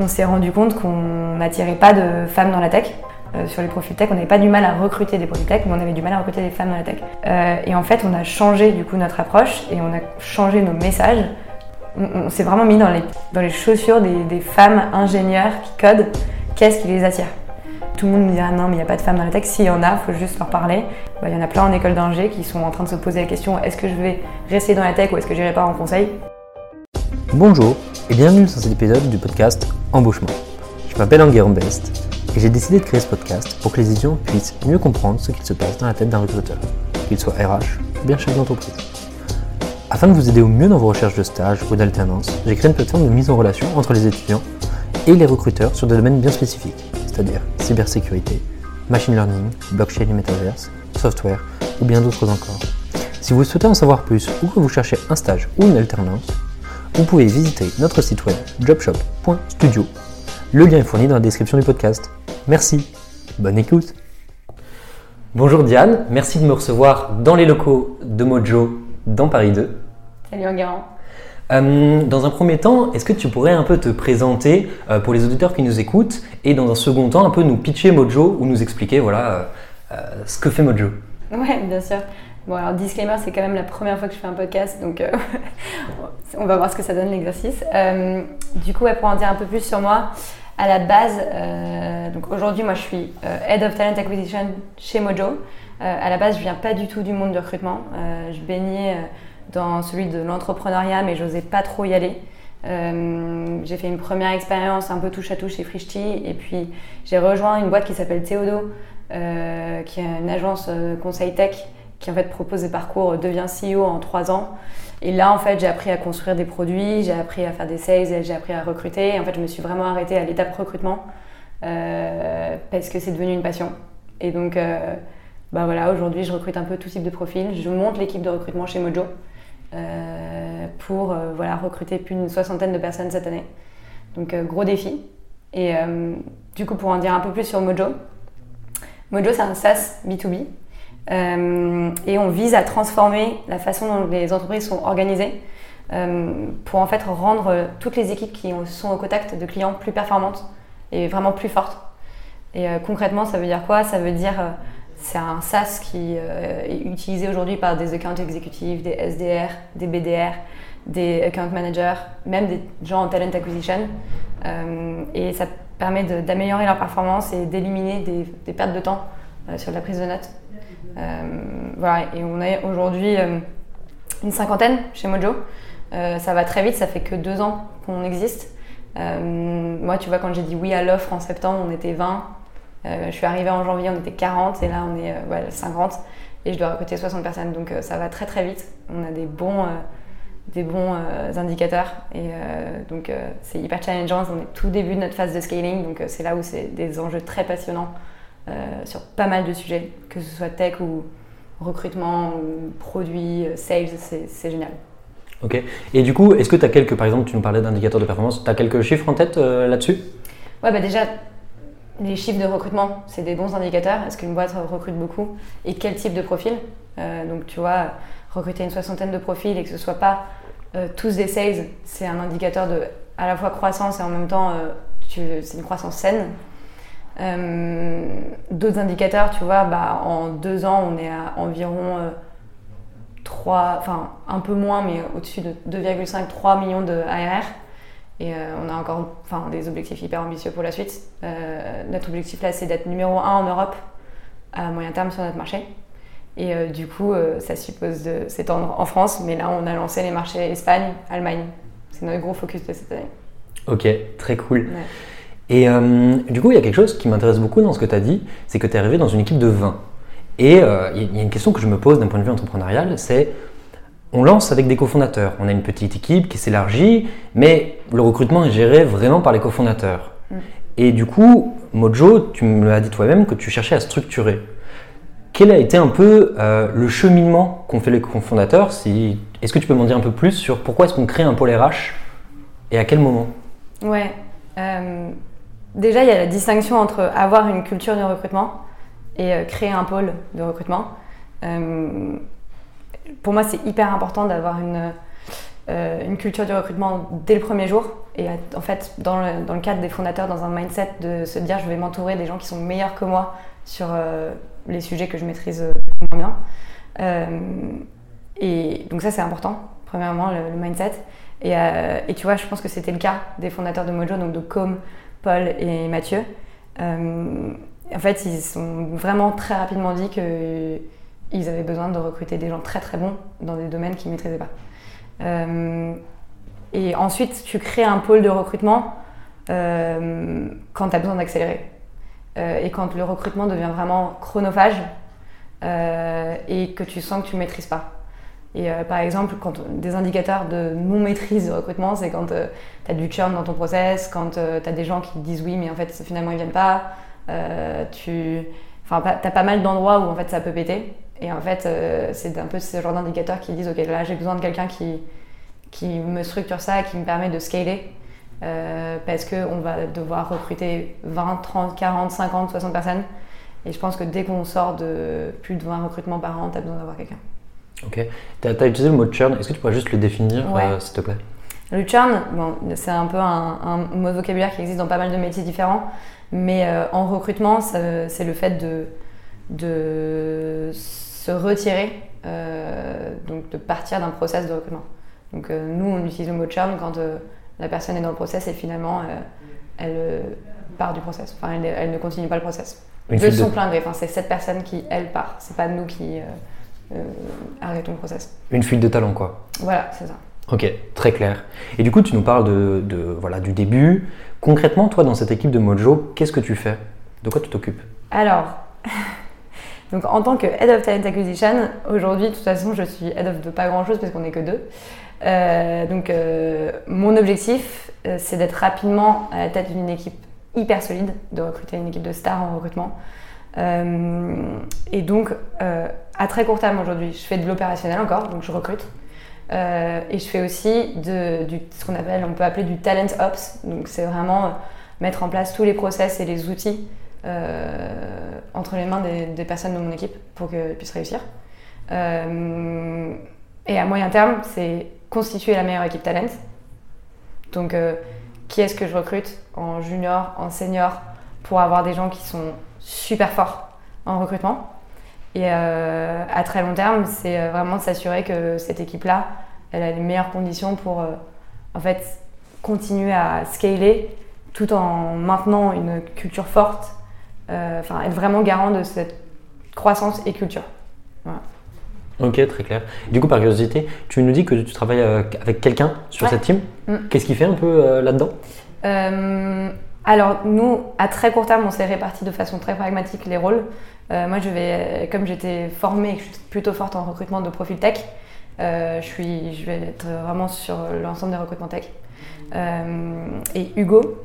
on s'est rendu compte qu'on n'attirait pas de femmes dans la tech. Euh, sur les profils tech, on n'avait pas du mal à recruter des profils tech, mais on avait du mal à recruter des femmes dans la tech. Euh, et en fait, on a changé du coup notre approche et on a changé nos messages. On, s'est vraiment mis dans les, chaussures des, femmes ingénieurs qui codent. Qu'est-ce qui les attire? Tout le monde me dit ah non, mais il n'y a pas de femmes dans la tech. S'il y en a, faut juste leur parler. Bah, il y en a plein en école d'ingé qui sont en train de se poser la question est-ce que je vais rester dans la tech ou est-ce que j'irai pas en conseil? Bonjour et bienvenue dans cet épisode du podcast Embauchement. Je m'appelle Enguerrand Best et j'ai décidé de créer ce podcast pour que les étudiants puissent mieux comprendre ce qu'il se passe dans la tête d'un recruteur, qu'il soit RH ou bien chef d'entreprise. Afin de vous aider au mieux dans vos recherches de stage ou d'alternance, j'ai créé une plateforme de mise en relation entre les étudiants et les recruteurs sur des domaines bien spécifiques, c'est-à-dire cybersécurité, machine learning, blockchain et metaverse, software ou bien d'autres encore. Si vous souhaitez en savoir plus ou que vous cherchez un stage ou une alternance, vous pouvez visiter notre site web jobshop.studio. Le lien est fourni dans la description du podcast. Merci, bonne écoute. Bonjour Diane, merci de me recevoir dans les locaux de Mojo dans Paris 2. Salut Enguerrand. Euh, dans un premier temps, est-ce que tu pourrais un peu te présenter euh, pour les auditeurs qui nous écoutent et dans un second temps un peu nous pitcher Mojo ou nous expliquer voilà euh, ce que fait Mojo? Ouais, bien sûr. Bon, alors disclaimer, c'est quand même la première fois que je fais un podcast, donc euh, on va voir ce que ça donne l'exercice. Euh, du coup, pour en dire un peu plus sur moi, à la base, euh, donc aujourd'hui, moi je suis Head of Talent Acquisition chez Mojo. à la base, je viens pas du tout du monde du recrutement. je baignais dans celui de l'entrepreneuriat, mais j'osais pas trop y aller. j'ai fait une première expérience un peu touche à touche chez Frishti et puis j'ai rejoint une boîte qui s'appelle Théodo, qui est une agence conseil tech qui en fait propose des parcours devient CEO en trois ans. Et là, en fait, j'ai appris à construire des produits, j'ai appris à faire des sales, j'ai appris à recruter. En fait, je me suis vraiment arrêtée à l'étape recrutement euh, parce que c'est devenu une passion. Et donc, euh, bah voilà, aujourd'hui, je recrute un peu tout type de profil. Je monte l'équipe de recrutement chez Mojo euh, pour voilà, recruter plus d'une soixantaine de personnes cette année. Donc, gros défi. Et du coup, pour en dire un peu plus sur Mojo, Mojo, c'est un SaaS B2B. Euh, et on vise à transformer la façon dont les entreprises sont organisées euh, pour en fait rendre toutes les équipes qui sont au contact de clients plus performantes et vraiment plus fortes. Et euh, concrètement, ça veut dire quoi? Ça veut dire c'est un SaaS qui est utilisé aujourd'hui par des account exécutifs, des SDR, des BDR, des account managers, même des gens en talent acquisition. et ça permet d'améliorer leur performance et d'éliminer des, des, pertes de temps sur la prise de notes. Euh, voilà, et on est aujourd'hui euh, une cinquantaine chez Mojo. Euh, ça va très vite, ça fait que deux ans qu'on existe. moi, tu vois, quand j'ai dit oui à l'offre en septembre, on était 20. je suis arrivée en janvier, on était 40 et là on est 50 et je dois recruter 60 personnes. Donc ça va très très vite. On a des bons, des bons indicateurs et donc c'est hyper challengeant. On est tout début de notre phase de scaling, donc c'est là où c'est des enjeux très passionnants euh, sur pas mal de sujets, que ce soit tech ou recrutement ou produit, euh, sales, c'est génial. Ok. Et du coup, est-ce que tu as quelques, par exemple, tu nous parlais d'indicateurs de performance, tu as quelques chiffres en tête euh, là-dessus? Ouais, bah déjà, les chiffres de recrutement, c'est des bons indicateurs. Est-ce qu'une boîte recrute beaucoup? Et quel type de profil? Donc, tu vois, recruter une soixantaine de profils et que ce soit pas tous des sales, c'est un indicateur de à la fois croissance et en même temps, c'est une croissance saine. Euh, d'autres indicateurs, tu vois, bah, en deux ans, on est à environ 3, euh, enfin un peu moins, mais au-dessus de 2,5-3 millions de ARR. Et euh, on a encore enfin, des objectifs hyper ambitieux pour la suite. notre objectif là, c'est d'être numéro 1 en Europe à moyen terme sur notre marché. Et du coup, ça suppose de s'étendre en France, mais là, on a lancé les marchés Espagne, Allemagne. C'est notre gros focus de cette année. Ok, très cool. Et euh, du coup, il y a quelque chose qui m'intéresse beaucoup dans ce que tu as dit, c'est que tu es arrivé dans une équipe de 20. Et euh, il y a une question que je me pose d'un point de vue entrepreneurial, c'est on lance avec des cofondateurs. On a une petite équipe qui s'élargit, mais le recrutement est géré vraiment par les cofondateurs. Mm. Et du coup, Mojo, tu me l'as dit toi-même que tu cherchais à structurer. Quel a été un peu euh, le cheminement qu'ont fait les cofondateurs si... Est-ce que tu peux m'en dire un peu plus sur pourquoi est-ce qu'on crée un pôle RH et à quel moment? Ouais. Déjà, il y a la distinction entre avoir une culture de recrutement et euh, créer un pôle de recrutement. Euh, pour moi, c'est hyper important d'avoir une, une culture du recrutement dès le premier jour. Et en fait, dans le, dans le, cadre des fondateurs, dans un mindset de se dire je vais m'entourer des gens qui sont meilleurs que moi sur les sujets que je maîtrise moins bien. et donc ça, c'est important, premièrement, le, mindset. Et, et, tu vois, je pense que c'était le cas des fondateurs de Mojo, donc de Com, Paul et Mathieu. en fait, ils sont vraiment très rapidement dit que ils avaient besoin de recruter des gens très très bons dans des domaines qu'ils ne maîtrisaient pas. Euh, et ensuite, tu crées un pôle de recrutement euh, quand tu as besoin d'accélérer. Euh, et quand le recrutement devient vraiment chronophage et que tu sens que tu ne maîtrises pas. Et par exemple, des indicateurs de non-maîtrise de recrutement, c'est quand tu as du churn dans ton process, quand tu as des gens qui disent oui, mais en fait finalement ils viennent pas. tu enfin, as pas mal d'endroits où en fait ça peut péter. Et en fait, euh, c'est un peu ce genre d'indicateurs qui disent Ok, là j'ai besoin de quelqu'un qui, qui me structure ça, qui me permet de scaler. Euh, parce qu'on va devoir recruter 20, 30, 40, 50, 60 personnes. Et je pense que dès qu'on sort de plus de 20 recrutements par an, tu as besoin d'avoir quelqu'un. Ok. Tu as, utilisé le mot churn. Est-ce que tu pourrais juste le définir, euh, s'il te plaît? Le churn, bon, c'est un peu un, un, mot de vocabulaire qui existe dans pas mal de métiers différents. Mais en recrutement, c'est le fait de, de se retirer, euh, donc de partir d'un process de recrutement. Donc euh, nous, on utilise le mot churn quand euh, la personne est dans le process et finalement elle part du process. Enfin, elle, ne continue pas le process. de son plein gré. Enfin, c'est cette personne qui, elle, part. C'est pas nous qui arrêtons le process. Une fuite de talent, quoi. Voilà, c'est ça. Ok, très clair. Et du coup, tu nous parles de, de, voilà, du début. Concrètement, toi, dans cette équipe de Mojo, qu'est-ce que tu fais? De quoi tu t'occupes? Alors, Donc en tant que Head of Talent Acquisition, aujourd'hui, de toute façon, je suis Head of de pas grand-chose parce qu'on n'est que deux. Euh, donc euh, mon objectif, euh, c'est d'être rapidement à la tête d'une équipe hyper solide, de recruter une équipe de stars en recrutement. Et donc, à très court terme aujourd'hui, je fais de l'opérationnel encore, donc je recrute. et je fais aussi de, ce qu'on appelle, on peut appeler du talent ops. Donc c'est vraiment mettre en place tous les process et les outils euh, entre les mains des, personnes de mon équipe pour qu'elles puissent réussir. Euh, et à moyen terme, c'est constituer la meilleure équipe talent. Donc, euh, qui est-ce que je recrute en junior, en senior, pour avoir des gens qui sont super forts en recrutement. Et à très long terme, c'est vraiment de s'assurer que cette équipe-là, elle a les meilleures conditions pour en fait continuer à scaler tout en maintenant une culture forte euh, enfin, être vraiment garant de cette croissance et culture. Ok, très clair. Du coup, par curiosité, tu nous dis que tu travailles euh, avec quelqu'un sur cette team. Mm. Qu'est-ce qu'il fait un peu euh, là-dedans? Alors, nous, à très court terme, on s'est répartis de façon très pragmatique les rôles. moi, je vais, comme j'étais formée je suis plutôt forte en recrutement de profil tech, je, suis, je vais être vraiment sur l'ensemble des recrutements tech. et Hugo,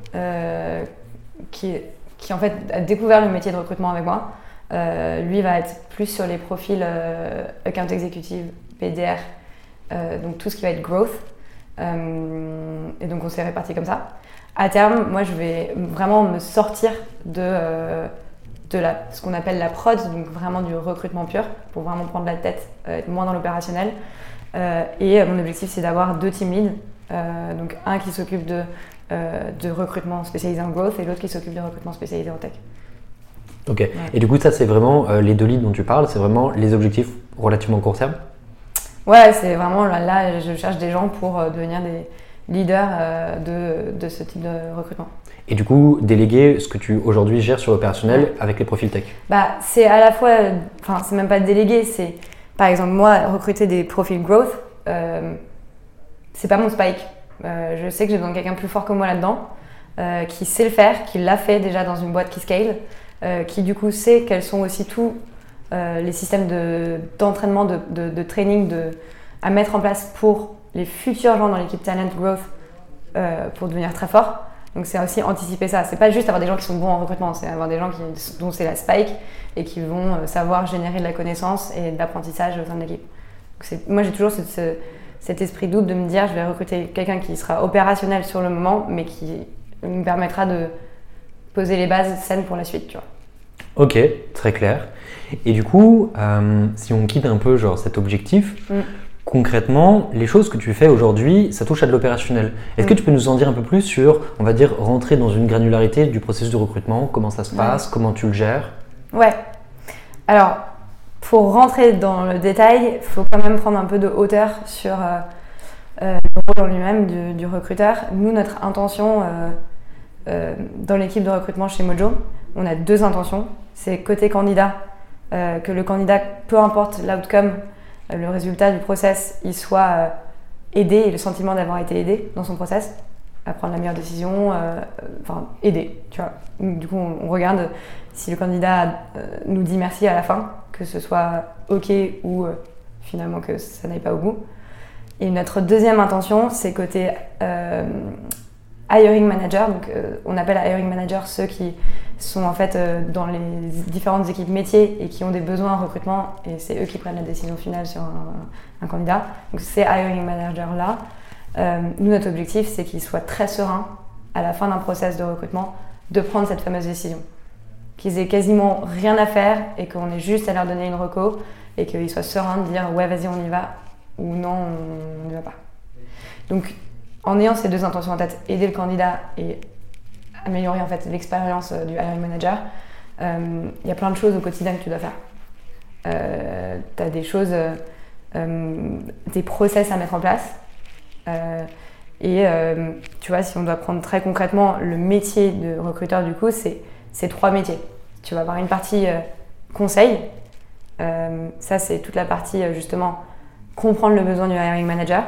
qui en fait a découvert le métier de recrutement avec moi. Euh, lui va être plus sur les profils euh, account executive, PDR, euh, donc tout ce qui va être growth. et donc on s'est réparti comme ça. À terme, moi je vais vraiment me sortir de, de la, ce qu'on appelle la prod, donc vraiment du recrutement pur, pour vraiment prendre la tête, être moins dans l'opérationnel. et mon objectif c'est d'avoir deux team leads, donc un qui s'occupe de euh, de recrutement spécialisé en growth et l'autre qui s'occupe de recrutement spécialisé en tech. Ok. Et du coup, ça, c'est vraiment euh, les deux leads dont tu parles, c'est vraiment les objectifs relativement court terme? Ouais, c'est vraiment là, je cherche des gens pour euh, devenir des leaders de, de, ce type de recrutement. Et du coup, déléguer ce que tu aujourd'hui gères sur l'opérationnel avec les profils tech bah, C'est à la fois, enfin, c'est même pas déléguer, c'est par exemple, moi, recruter des profils growth, c'est pas mon spike. Euh, je sais que j'ai besoin de quelqu'un plus fort que moi là-dedans, euh, qui sait le faire, qui l'a fait déjà dans une boîte qui scale, euh, qui du coup sait quels sont aussi tous les systèmes d'entraînement, de, de, training de, à mettre en place pour les futurs gens dans l'équipe Talent Growth pour devenir très fort. Donc c'est aussi anticiper ça. C'est pas juste avoir des gens qui sont bons en recrutement, c'est avoir des gens qui, dont c'est la spike et qui vont savoir générer de la connaissance et de l'apprentissage au sein de l'équipe. Moi j'ai toujours ce, cet esprit doute de me dire je vais recruter quelqu'un qui sera opérationnel sur le moment, mais qui me permettra de poser les bases saines pour la suite, tu vois. Ok, très clair. Et du coup, euh, si on quitte un peu genre cet objectif, mm. Concrètement, les choses que tu fais aujourd'hui, ça touche à de l'opérationnel. Est-ce que Mm. tu peux nous en dire un peu plus sur, on va dire, rentrer dans une granularité du processus de recrutement, comment ça se Ouais. passe, comment tu le gères? Ouais. Alors, pour rentrer dans le détail, il faut quand même prendre un peu de hauteur sur euh, euh, le rôle en lui-même du, du recruteur. Nous, notre intention euh, dans l'équipe de recrutement chez Mojo, on a deux intentions. C'est côté candidat, que le candidat, peu importe l'outcome, le résultat du process, il soit euh, aidé et le sentiment d'avoir été aidé dans son process à prendre la meilleure décision, euh, euh, enfin aidé, tu vois. Du coup, on, regarde si le candidat euh, nous dit merci à la fin, que ce soit OK ou euh, finalement que ça n'aille pas au bout. Et notre deuxième intention, c'est côté euh, hiring manager. Donc, euh, on appelle hiring manager ceux qui sont en fait euh, dans les différentes équipes métiers et qui ont des besoins en recrutement, et c'est eux qui prennent la décision finale sur un, candidat. Donc, ces hiring managers là, euh, nous notre objectif, c'est qu'ils soient très sereins à la fin d'un process de recrutement de prendre cette fameuse décision qu'ils aient quasiment rien à faire et qu'on ait juste à leur donner une reco et qu'ils soient sereins de dire ouais vas-y on y va ou non on n'y va pas. Donc en ayant ces deux intentions en tête, aider le candidat et améliorer en fait l'expérience euh, du hiring manager, euh, il y a plein de choses au quotidien que tu dois faire. Euh, tu as des choses, des process à mettre en place. Et tu vois, si on doit prendre très concrètement le métier de recruteur, du coup, c'est trois métiers. Tu vas avoir une partie conseil. Ça, c'est toute la partie justement comprendre le besoin du hiring manager,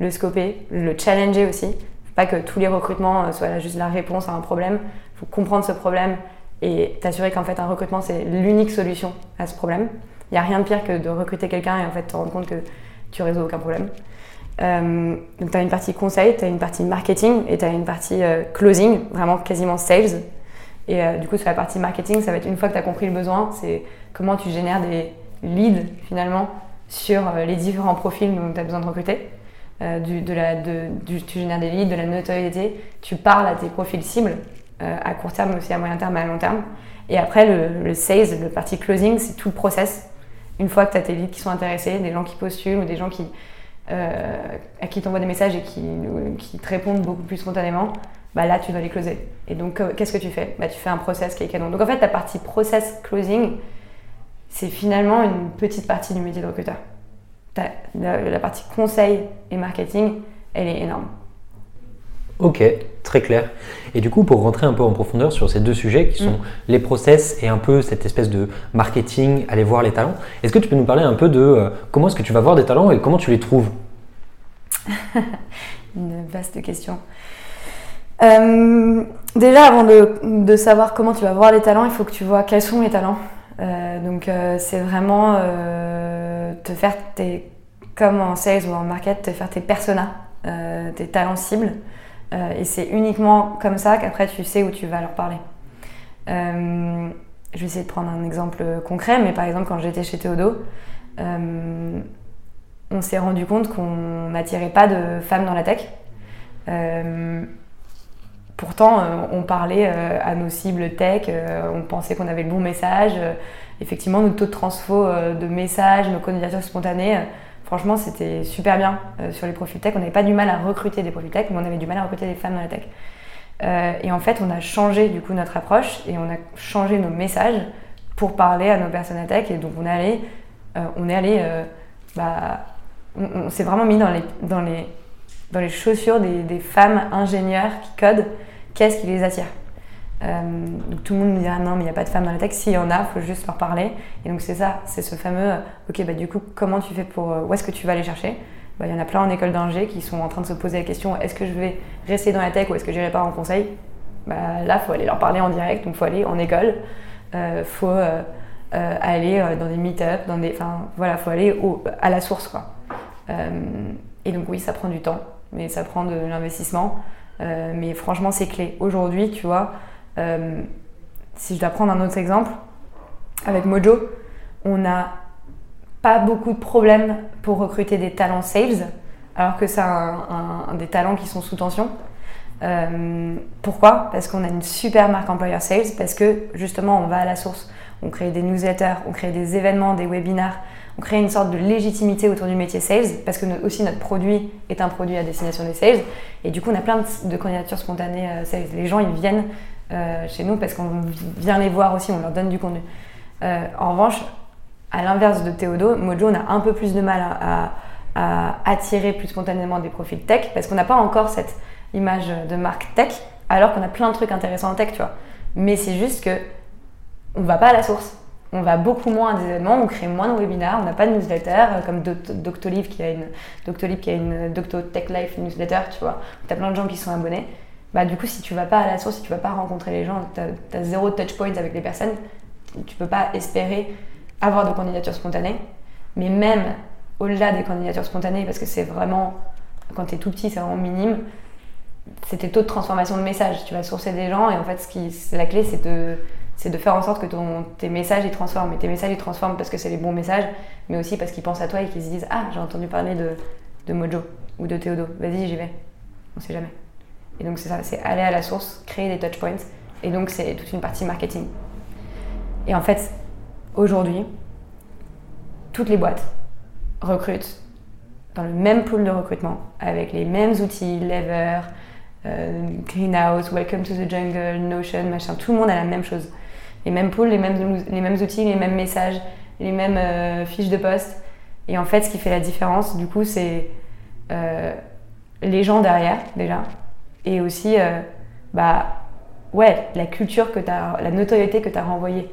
le scoper, le challenger aussi. Faut pas que tous les recrutements euh, soient juste la réponse à un problème. Faut comprendre ce problème et t'assurer qu'en fait un recrutement c'est l'unique solution à ce problème. Il n'y a rien de pire que de recruter quelqu'un et en fait te rendre compte que tu résous aucun problème. Euh, donc tu as une partie conseil, tu as une partie marketing et tu as une partie euh, closing, vraiment quasiment sales. Et du coup, sur la partie marketing, ça va être une fois que tu as compris le besoin, c'est comment tu génères des leads finalement sur les différents profils dont tu as besoin de recruter. Euh, de la, de, tu génères des leads, de la notoriété, tu parles à tes profils cibles euh, à court terme, mais aussi à moyen terme et à long terme. Et après, le, le sales, le partie closing, c'est tout le process. Une fois que tu as tes leads qui sont intéressés, des gens qui postulent ou des gens qui, euh, à qui t'envoient des messages et qui, qui te répondent beaucoup plus spontanément, bah là tu dois les closer. Et donc qu'est-ce que tu fais? Bah, Tu fais un process qui est canon. Donc en fait, la partie process closing, c'est finalement une petite partie du métier de recruteur. La, la partie conseil et marketing, elle est énorme. Ok, très clair. Et du coup, pour rentrer un peu en profondeur sur ces deux sujets qui sont Mm. les process et un peu cette espèce de marketing, aller voir les talents, est-ce que tu peux nous parler un peu de euh, comment est-ce que tu vas voir des talents et comment tu les trouves? Une vaste question. Euh, déjà, avant de, de savoir comment tu vas voir les talents, il faut que tu vois quels sont les talents. Euh, donc, c'est vraiment faire tes, comme en sales ou en market, te faire tes personas, euh, tes talents cibles. Euh, et c'est uniquement comme ça qu'après tu sais où tu vas leur parler. Euh, je vais essayer de prendre un exemple concret, mais par exemple, quand j'étais chez Théodo, on s'est rendu compte qu'on n'attirait pas de femmes dans la tech. Pourtant, on parlait à nos cibles tech, on pensait qu'on avait le bon message. Effectivement, notre taux de transfo euh, de messages, nos candidatures spontanées, euh, franchement, c'était super bien euh, sur les profils tech. On n'avait pas du mal à recruter des profils tech, mais on avait du mal à recruter des femmes dans la tech. Et en fait, on a changé du coup notre approche et on a changé nos messages pour parler à nos personnes à tech. Et donc, on est allé, on est allé, bah, on, s'est vraiment mis dans les, chaussures des femmes ingénieurs qui codent. Qu'est-ce qui les attire? Euh, donc tout le monde me dira non mais il n'y a pas de femmes dans la tech. S'il y en a, faut juste leur parler. Et donc c'est ça, c'est ce fameux, euh, ok bah du coup comment tu fais pour, euh, où est-ce que tu vas aller chercher? Bah, Il y en a plein en école d'ingé qui sont en train de se poser la question, est-ce que je vais rester dans la tech ou est-ce que j'irai pas en conseil? Bah, Là, faut aller leur parler en direct, donc faut aller en école, faut euh, euh, aller dans des meet-up, dans des, enfin voilà, faut aller à la source quoi. Et donc oui, ça prend du temps, mais ça prend de l'investissement. Mais franchement, c'est clé. Aujourd'hui, tu vois, euh, si je dois prendre un autre exemple, avec Mojo, on n'a pas beaucoup de problèmes pour recruter des talents sales, alors que c'est un, des talents qui sont sous tension. Euh, pourquoi? Parce qu'on a une super marque employeur sales, parce que justement on va à la source. on crée des newsletters, on crée des événements, des webinars, on crée une sorte de légitimité autour du métier sales parce que aussi notre produit est un produit à destination des sales et du coup on a plein de, candidatures spontanées euh, sales. Les gens ils viennent chez nous parce qu'on vient les voir aussi, on leur donne du contenu. Euh, en revanche, à l'inverse de Théodo, Mojo on a un peu plus de mal à, attirer plus spontanément des profils tech parce qu'on n'a pas encore cette image de marque tech alors qu'on a plein de trucs intéressants en tech, tu vois. Mais c'est juste que on va pas à la source on va beaucoup moins à des événements, on crée moins de webinaires, on n'a pas de newsletter euh, comme Doctolib qui a une Doctolib qui a une Docto Tech Life newsletter, tu vois. Tu as plein de gens qui sont abonnés. Bah, du coup, si tu vas pas à la source, si tu vas pas rencontrer les gens, tu as, zéro touch point avec les personnes, tu peux pas espérer avoir de candidatures spontanées. Mais même au-delà des candidatures spontanées, parce que c'est vraiment, quand tu es tout petit, c'est vraiment minime, tes taux de transformation de messages. Tu vas sourcer des gens et en fait, la clé, c'est de de faire en sorte que ton, tes messages ils transforment. Et tes messages ils transforment parce que c'est les bons messages, mais aussi parce qu'ils pensent à toi et qu'ils se disent Ah, j'ai entendu parler de, de Mojo ou de Théodo, vas-y, j'y vais. On sait jamais. Et donc c'est ça, c'est aller à la source, créer des touch points. Et donc c'est toute une partie marketing. Et en fait, aujourd'hui, toutes les boîtes recrutent dans le même pool de recrutement, avec les mêmes outils, Lever, euh, Greenhouse, Welcome to the Jungle, Notion, machin, tout le monde a la même chose les mêmes pools, les mêmes, outils, les mêmes messages, les mêmes euh, fiches de poste. Et en fait, ce qui fait la différence, du coup, c'est euh, les gens derrière, déjà. Et aussi, euh, bah, ouais, la culture que tu as, la notoriété que tu as renvoyée.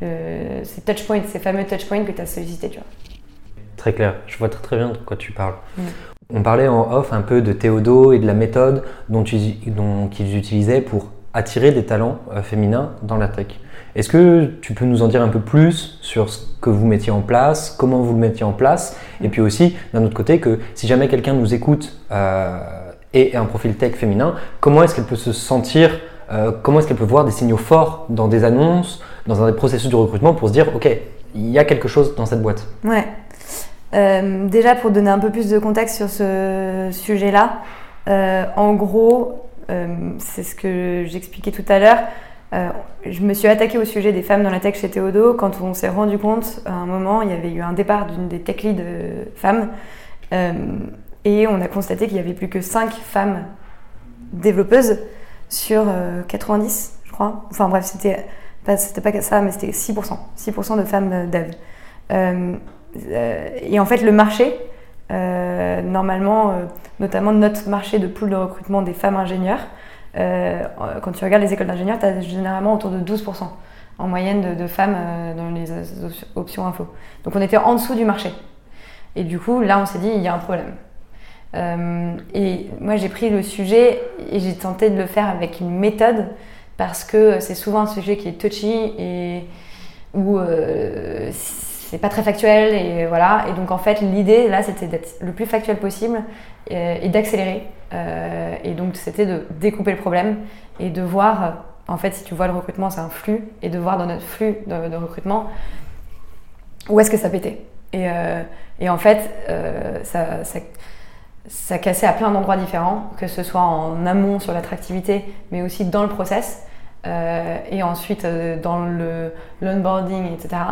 ces touchpoints, ces fameux touchpoints que tu as sollicités, tu vois. Très clair, je vois très très bien de quoi tu parles. Mm. On parlait en off un peu de Théodo et de la méthode dont, dont qu'ils utilisaient pour attirer des talents féminins dans la tech. Est-ce que tu peux nous en dire un peu plus sur ce que vous mettiez en place, comment vous le mettiez en place, et puis aussi d'un autre côté que si jamais quelqu'un nous écoute euh, et un profil tech féminin, comment est-ce qu'elle peut se sentir, euh, comment est-ce qu'elle peut voir des signaux forts dans des annonces, dans un processus de recrutement pour se dire ok, il y a quelque chose dans cette boîte? Ouais. Euh, déjà pour donner un peu plus de contexte sur ce sujet-là, en gros, c'est ce que j'expliquais tout à l'heure. Euh, je me suis attaquée au sujet des femmes dans la tech chez Théodo quand on s'est rendu compte, à un moment, il y avait eu un départ d'une des tech leads euh, femmes, euh, et on a constaté qu'il y avait plus que 5 femmes développeuses sur 90, je crois. Enfin bref, c'était pas, ça, mais c'était 6%. 6% de femmes dev. et en fait, le marché, normalement, notamment notre marché de pool de recrutement des femmes ingénieures, euh, quand tu regardes les écoles d'ingénieurs, tu as généralement autour de 12% en moyenne de, femmes euh, dans les options info. Donc on était en dessous du marché. Et du coup, là, on s'est dit, il y a un problème. Euh, et moi, j'ai pris le sujet et j'ai tenté de le faire avec une méthode parce que c'est souvent un sujet qui est touchy et où c'est pas très factuel et voilà. Et donc en fait, l'idée là, c'était d'être le plus factuel possible et d'accélérer euh, et donc, c'était de découper le problème et de voir, en fait, si tu vois le recrutement, c'est un flux, et de voir dans notre flux de, recrutement où est-ce que ça pétait. Et, euh, et en fait, euh, ça, ça, cassait à plein d'endroits différents, que ce soit en amont sur l'attractivité, mais aussi dans le process, et ensuite dans le l'onboarding, etc.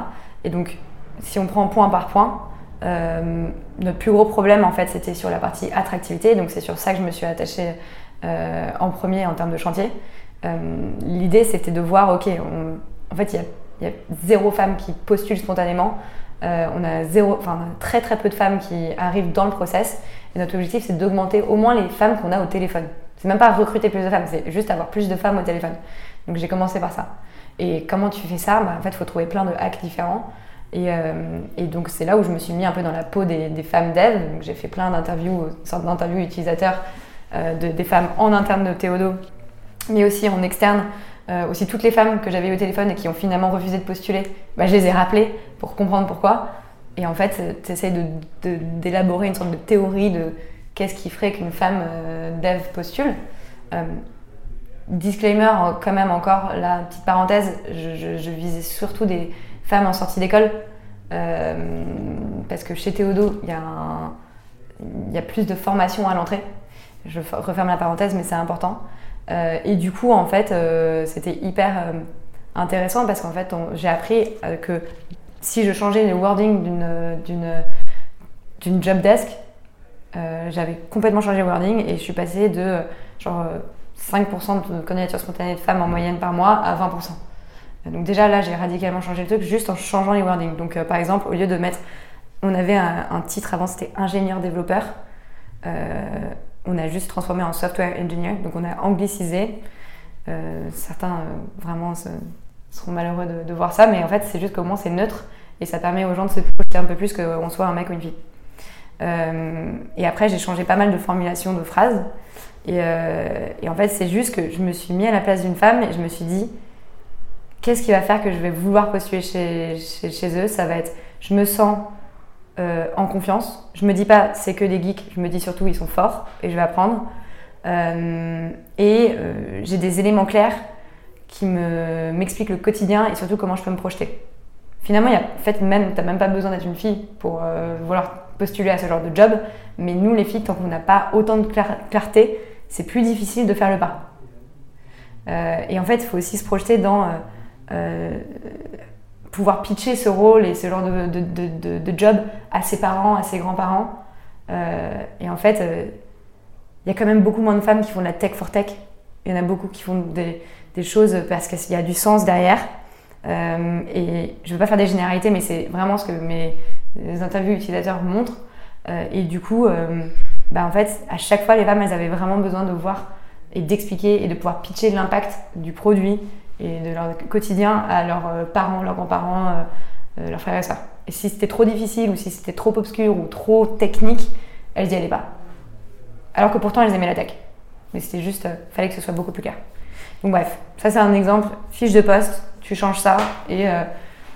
Et donc, si on prend point par point, euh, notre plus gros problème, en fait, c'était sur la partie attractivité. Donc, c'est sur ça que je me suis attachée euh, en premier en termes de chantier. Euh, l'idée, c'était de voir, OK, en fait, il y, a, zéro femme qui postule spontanément. On a zéro, enfin, très très peu de femmes qui arrivent dans le process. Et notre objectif, c'est d'augmenter au moins les femmes qu'on a au téléphone. C'est même pas recruter plus de femmes, c'est juste avoir plus de femmes au téléphone. Donc j'ai commencé par ça. Et comment tu fais ça? Bah, En fait, il faut trouver plein de hacks différents. Euh, et, donc c'est là où je me suis mis un peu dans la peau des, femmes dev. J'ai fait plein d'interviews, une sorte d'interviews utilisateurs euh, de, des femmes en interne de Théodo, mais aussi en externe. Euh, aussi toutes les femmes que j'avais au téléphone et qui ont finalement refusé de postuler, bah, je les ai rappelées pour comprendre pourquoi. Et en fait, tu essaies d'élaborer une sorte de théorie de qu'est-ce qui ferait qu'une femme dev postule. disclaimer, quand même encore, la petite parenthèse, je visais surtout des, femmes en sortie d'école. Euh, parce que chez Théodo, il y, y a plus de formation à l'entrée. Je referme la parenthèse, mais c'est important. Euh, et du coup, en fait, euh, c'était hyper intéressant parce qu'en fait, j'ai appris que si je changeais le wording d'une job desk, j'avais complètement changé le wording et je suis passée de genre 5% de candidatures spontanées de femmes en moyenne par mois à 20%. Donc déjà là, j'ai radicalement changé le truc juste en changeant les wordings. Donc par exemple, au lieu de mettre, on avait un, titre avant, c'était ingénieur développeur. On a juste transformé en software engineer, donc on a anglicisé. certains vraiment seront malheureux de, voir ça, mais en fait, c'est juste qu'au moins c'est neutre et ça permet aux gens de se projeter un peu plus qu'on soit un mec ou une fille. Euh, et après, j'ai changé pas mal de formulations de phrases. Euh, et, en fait, c'est juste que je me suis mis à la place d'une femme et je me suis dit, qu'est-ce qui va faire que je vais vouloir postuler chez, chez, eux? Ça va être, je me sens euh, en confiance. Je me dis pas, c'est que des geeks. Je me dis surtout, ils sont forts et je vais apprendre. et j'ai des éléments clairs qui m'explique le quotidien et surtout comment je peux me projeter. Finalement, y a, en fait, même, t'as même pas besoin d'être une fille pour euh, vouloir postuler à ce genre de job, mais nous, les filles, tant qu'on n'a pas autant de clarté, c'est plus difficile de faire le pas. Euh, et en fait, il faut aussi se projeter dans euh, pouvoir pitcher ce rôle et ce genre de, de, de, job à ses parents, à ses grands-parents. et en fait, il y a quand même beaucoup moins de femmes qui font de la tech for tech. Il y en a beaucoup qui font des, des choses parce qu'il y a du sens derrière. Euh, et je ne veux pas faire des généralités, mais c'est vraiment ce que mes interviews utilisateurs montrent. Euh, et du coup, euh, bah en fait, à chaque fois, les femmes, elles avaient vraiment besoin de voir et d'expliquer et de pouvoir pitcher l'impact du produit et de leur quotidien à leurs parents, leurs grands-parents, leurs frères et sœurs. Et si c'était trop difficile ou si c'était trop obscur ou trop technique, elles n'y allaient pas. Alors que pourtant, elles aimaient la tech. Mais c'était juste, fallait que ce soit beaucoup plus clair. Donc bref, ça c'est un exemple, fiche de poste, tu changes ça et euh,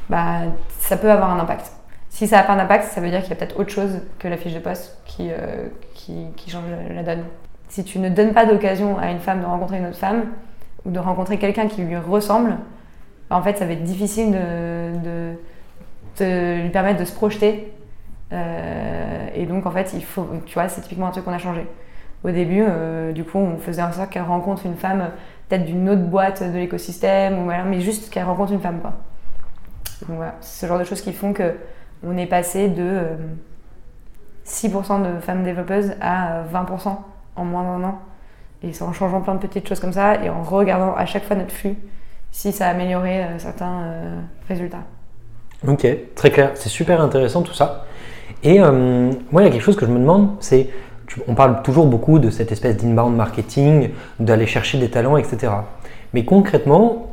bah, ça peut avoir un impact. Si ça n'a pas d'impact, ça veut dire qu'il y a peut-être autre chose que la fiche de poste qui, euh, qui, change la donne. Si tu ne donnes pas d'occasion à une femme de rencontrer une autre femme ou de rencontrer quelqu'un qui lui ressemble, en fait ça va être difficile de, lui permettre de se projeter. Euh, et donc en fait, il faut, tu vois, c'est typiquement un truc qu'on a changé. Au début, du coup, on faisait en sorte qu'elle rencontre une femme peut-être d'une autre boîte de l'écosystème, ou mais juste qu'elle rencontre une femme. Quoi. Donc voilà, c'est ce genre de choses qui font que on est passé de 6% euh, de femmes développeuses à 20% euh, en moins d'un an. Et c'est en changeant plein de petites choses comme ça et en regardant à chaque fois notre flux si ça a amélioré euh, certains résultats. Ok, très clair. C'est super intéressant tout ça. Et moi, il y a quelque chose que je me demande, c'est on parle toujours beaucoup de cette espèce d'inbound marketing, d'aller chercher des talents, etc. Mais concrètement,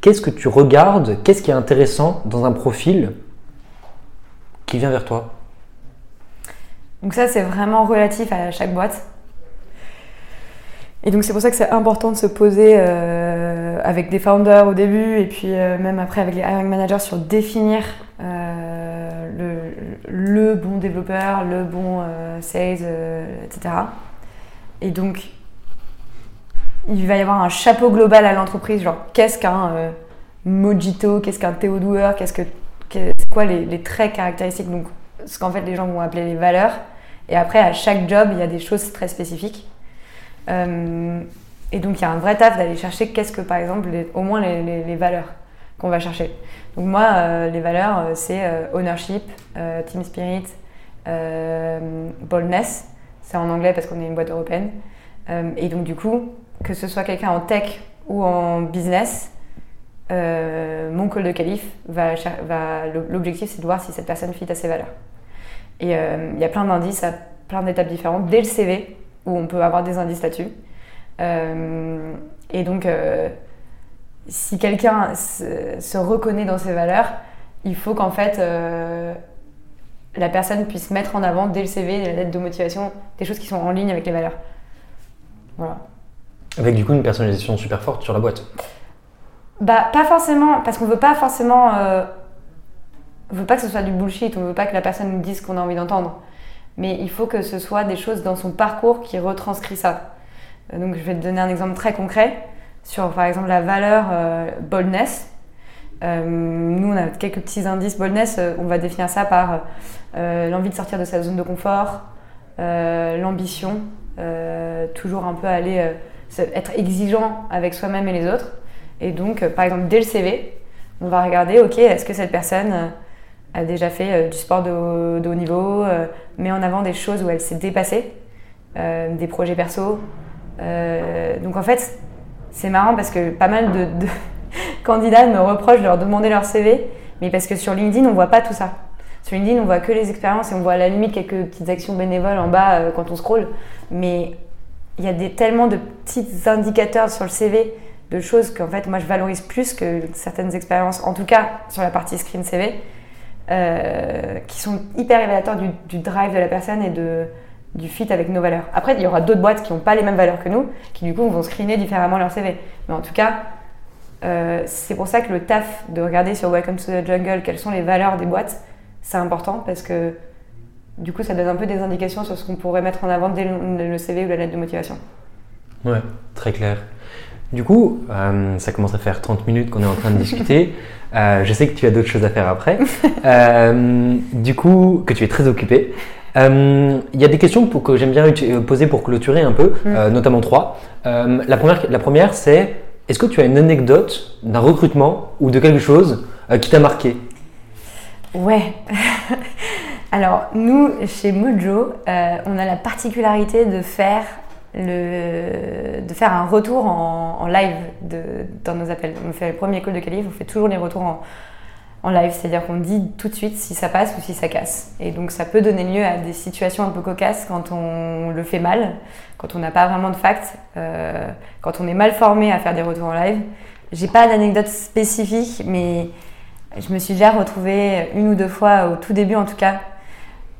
qu'est-ce que tu regardes Qu'est-ce qui est intéressant dans un profil qui vient vers toi? Donc ça, c'est vraiment relatif à chaque boîte. Et donc c'est pour ça que c'est important de se poser euh, avec des founders au début et puis euh, même après avec les hiring managers sur définir euh, le, bon développeur, le bon sales, etc. Et donc il va y avoir un chapeau global à l'entreprise, genre qu'est-ce qu'un Mojito, qu'est-ce qu'un Théo qu'est-ce que c'est quoi les, les, traits caractéristiques, donc ce qu'en fait les gens vont appeler les valeurs. Et après à chaque job il y a des choses très spécifiques. Euh, et donc il y a un vrai taf d'aller chercher qu'est-ce que par exemple au moins les, valeurs qu'on va chercher. Donc moi euh, les valeurs euh, c'est ownership, team spirit, boldness, c'est en anglais parce qu'on est une boîte européenne. et donc du coup que ce soit quelqu'un en tech ou en business, mon call de qualif l'objectif c'est de voir si cette personne fit à ses valeurs. Et il y a plein d'indices à plein d'étapes différentes dès le CV où on peut avoir des indices là-dessus. Euh, et donc, euh, si quelqu'un se, reconnaît dans ses valeurs, il faut qu'en fait euh, la personne puisse mettre en avant dès le CV, la lettre de motivation, des choses qui sont en ligne avec les valeurs. Voilà. Avec du coup une personnalisation super forte sur la boîte. Bah pas forcément, parce qu'on veut pas forcément, on veut pas que ce soit du bullshit, on veut pas que la personne nous dise ce qu'on a envie d'entendre mais il faut que ce soit des choses dans son parcours qui retranscrit ça. Euh, donc je vais te donner un exemple très concret sur par exemple la valeur euh, boldness. Euh, nous, on a quelques petits indices boldness. on va définir ça par l'envie de sortir de sa zone de confort, l'ambition, toujours un peu aller être exigeant avec soi-même et les autres. Et donc, par exemple, dès le CV, on va regarder, ok, est-ce que cette personne a déjà fait du sport de haut, niveau, met en avant des choses où elle s'est dépassée, des projets perso. donc en fait, c'est marrant parce que pas mal de, candidats me reprochent de leur demander leur CV, mais parce que sur LinkedIn, on voit pas tout ça. Sur LinkedIn, on voit que les expériences et on voit à la limite quelques petites actions bénévoles en bas euh, quand on scroll. Mais il y a des, tellement de petits indicateurs sur le CV de choses qu'en fait, moi, je valorise plus que certaines expériences, en tout cas sur la partie screen CV, euh, qui sont hyper révélateurs du, drive de la personne et de, du fit avec nos valeurs. Après, il y aura d'autres boîtes qui n'ont pas les mêmes valeurs que nous, qui du coup vont screener différemment leur CV. Mais en tout cas, euh, c'est pour ça que le taf de regarder sur Welcome to the Jungle quelles sont les valeurs des boîtes, c'est important parce que du coup, ça donne un peu des indications sur ce qu'on pourrait mettre en avant dès le, CV ou la lettre de motivation. Ouais, très clair. Du coup, euh, ça commence à faire 30 minutes qu'on est en train de discuter. Euh, je sais que tu as d'autres choses à faire après. du coup, que tu es très occupé. Il y a des questions pour que j'aime bien poser pour clôturer un peu, mm. notamment trois. la première, la première c'est est-ce que tu as une anecdote d'un recrutement ou de quelque chose euh, qui t'a marqué? Ouais. Alors, nous, chez Mojo, euh, on a la particularité de faire, de faire un retour en, live dans nos appels. On fait le premier call de qualif, on fait toujours les retours en, en live, c'est-à-dire qu'on dit tout de suite si ça passe ou si ça casse. Et donc ça peut donner lieu à des situations un peu cocasses quand on le fait mal, quand on n'a pas vraiment de facts, euh, quand on est mal formé à faire des retours en live. J'ai pas d'anecdote spécifique, mais je me suis déjà retrouvée une ou deux fois, au tout début en tout cas,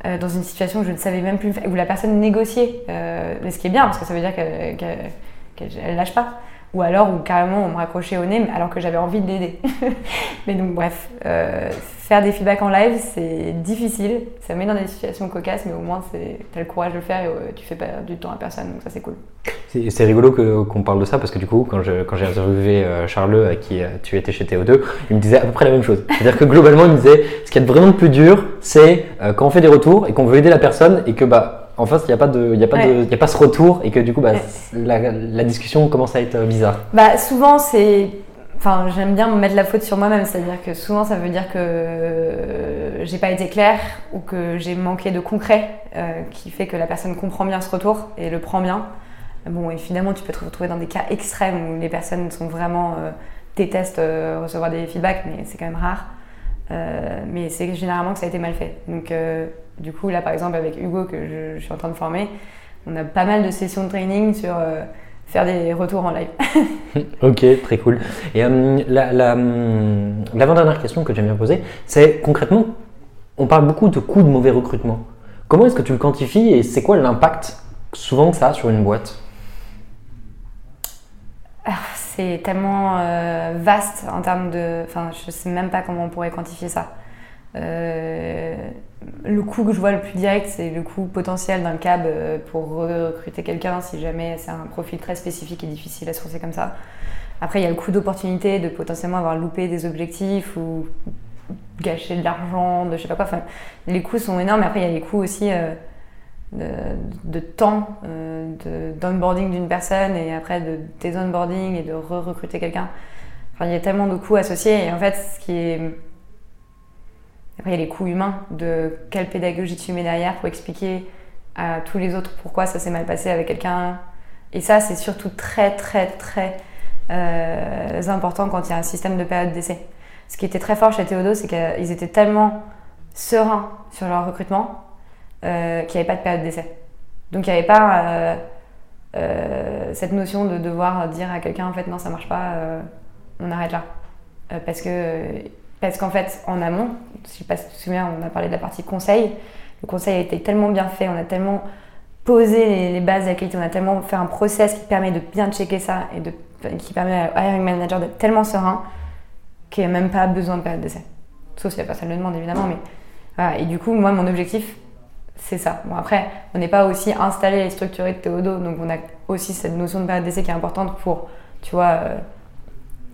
euh, dans une situation où je ne savais même plus, où la personne négociait. Euh, mais ce qui est bien, parce que ça veut dire qu'elle ne lâche pas ou alors où carrément on me raccrochait au nez alors que j'avais envie de l'aider. Mais donc bref, euh, faire des feedbacks en live c'est difficile, ça met dans des situations cocasses mais au moins tu as le courage de le faire et euh, tu fais pas du temps à personne donc ça c'est cool. C'est rigolo qu'on parle de ça parce que du coup quand j'ai quand interviewé euh, Charles à qui tu étais chez TO2, il me disait à peu près la même chose. C'est-à-dire que globalement il me disait ce qui est vraiment le plus dur c'est quand on fait des retours et qu'on veut aider la personne et que bah en face, il n'y a, pas de, y a, pas a pas ce retour et que du coup, bah, la, discussion commence à être euh, bizarre. Bah, souvent, c'est. Enfin, j'aime bien me mettre la faute sur moi-même, c'est-à-dire que souvent, ça veut dire que euh, j'ai pas été claire ou que j'ai manqué de concret euh, qui fait que la personne comprend bien ce retour et le prend bien. Bon, et finalement, tu peux te retrouver dans des cas extrêmes où les personnes sont vraiment détestent recevoir des feedbacks, mais c'est quand même rare. mais c'est généralement que ça a été mal fait. Donc, du coup, là, par exemple, avec Hugo, que je, suis en train de former, on a pas mal de sessions de training sur euh, faire des retours en live. ok, très cool. Et euh, hum, l'avant-dernière question que j'aime bien poser, c'est concrètement, on parle beaucoup de coûts de mauvais recrutement. Comment est-ce que tu le quantifies et c'est quoi l'impact souvent que ça a sur une boîte? Ah, C'est tellement euh, vaste en termes de... Enfin, je sais même pas comment on pourrait quantifier ça. Euh, le coût que je vois le plus direct, c'est le coût potentiel d'un cab euh, pour recruter quelqu'un si jamais c'est un profil très spécifique et difficile à sourcer comme ça. Après, il y a le coût d'opportunité de potentiellement avoir loupé des objectifs ou gâcher de l'argent, de je sais pas quoi. Enfin, les coûts sont énormes. Après, il y a les coûts aussi euh, de, temps, d'onboarding d'une personne et après de désonboarding et de re-recruter quelqu'un. Enfin, il y a tellement de coûts associés. Et en fait, ce qui est après, il y a les coûts humains de quelle pédagogie tu mets derrière pour expliquer à tous les autres pourquoi ça s'est mal passé avec quelqu'un. Et ça, c'est surtout très, très, très euh, important quand il y a un système de période d'essai. Ce qui était très fort chez Théodo, c'est qu'ils étaient tellement sereins sur leur recrutement euh, qu'il n'y avait pas de période d'essai. Donc il n'y avait pas euh, cette notion de devoir dire à quelqu'un en fait non ça marche pas, on arrête là. parce que parce qu'en fait, en amont, je ne sais pas si tu te souviens, on a parlé de la partie conseil. Le conseil a été tellement bien fait, on a tellement posé les, bases de la qualité, on a tellement fait un process qui permet de bien checker ça et qui permet à hiring manager d'être tellement serein qu'il n'y a même pas besoin de période d'essai. Sauf si la personne le demande évidemment, mais. Et du coup, moi, mon objectif, c'est ça. Bon, après, on n'est pas aussi installé et structuré de Théodo, donc on a aussi cette notion de période d'essai qui est importante pour, tu vois, euh,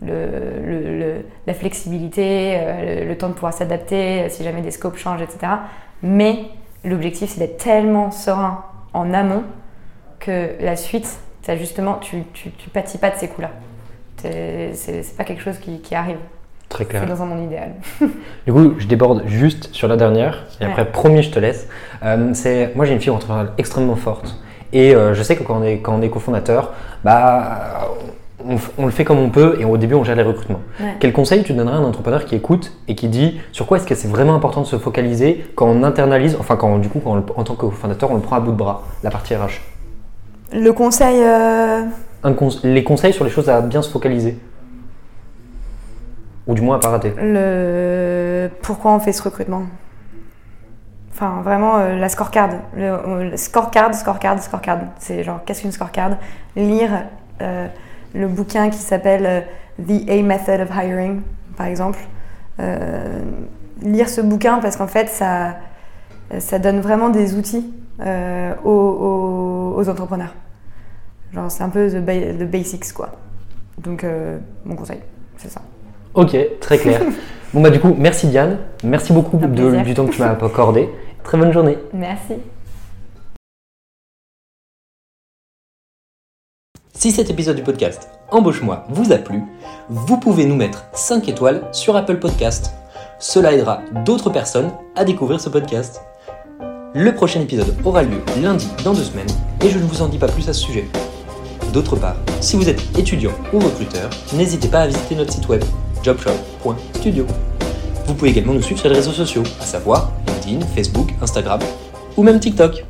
le, la flexibilité, euh, le, temps de pouvoir s'adapter euh, si jamais des scopes changent, etc. Mais l'objectif, c'est d'être tellement serein en amont que la suite, ça justement, tu, tu, pâtis pas de ces coups-là. C'est c'est pas quelque chose qui, qui arrive. Très clair. C'est dans un monde idéal. Du coup, je déborde juste sur la dernière, et après, promis, je te laisse. Euh, c'est, moi, j'ai une fibre entrepreneuriale extrêmement forte. Et euh, je sais que quand on est, quand on est cofondateur, bah, on, le fait comme on peut, et au début, on gère les recrutements. Ouais. Quel conseil tu donnerais à un entrepreneur qui écoute et qui dit sur quoi est-ce que c'est vraiment important de se focaliser quand on internalise, enfin, quand du coup, quand on le- en tant que cofondateur, on le prend à bout de bras, la partie RH Le conseil, euh, Un Les conseils sur les choses à bien se focaliser. Ou du moins à pas rater. le pourquoi on fait ce recrutement? Enfin, vraiment, euh, la scorecard. Le, euh, scorecard, scorecard, scorecard. C'est genre, qu'est-ce qu'une scorecard? Lire le bouquin qui s'appelle euh, The A Method of Hiring, par exemple. Euh, lire ce bouquin parce qu'en fait, ça, ça donne vraiment des outils euh, aux, entrepreneurs. Genre, c'est un peu the, ba- the basics, quoi. Donc, euh, mon conseil, c'est ça. Ok, très clair. bon bah du coup, merci Diane, merci beaucoup de- du temps que tu m'as accordé. Très bonne journée. Merci. Si cet épisode du podcast Embauche-moi vous a plu, vous pouvez nous mettre 5 étoiles sur Apple Podcast. Cela aidera d'autres personnes à découvrir ce podcast. Le prochain épisode aura lieu lundi dans deux semaines et je ne vous en dis pas plus à ce sujet. D'autre part, si vous êtes étudiant ou recruteur, n'hésitez pas à visiter notre site web jobshop.studio. Vous pouvez également nous suivre sur les réseaux sociaux, à savoir LinkedIn, Facebook, Instagram ou même TikTok.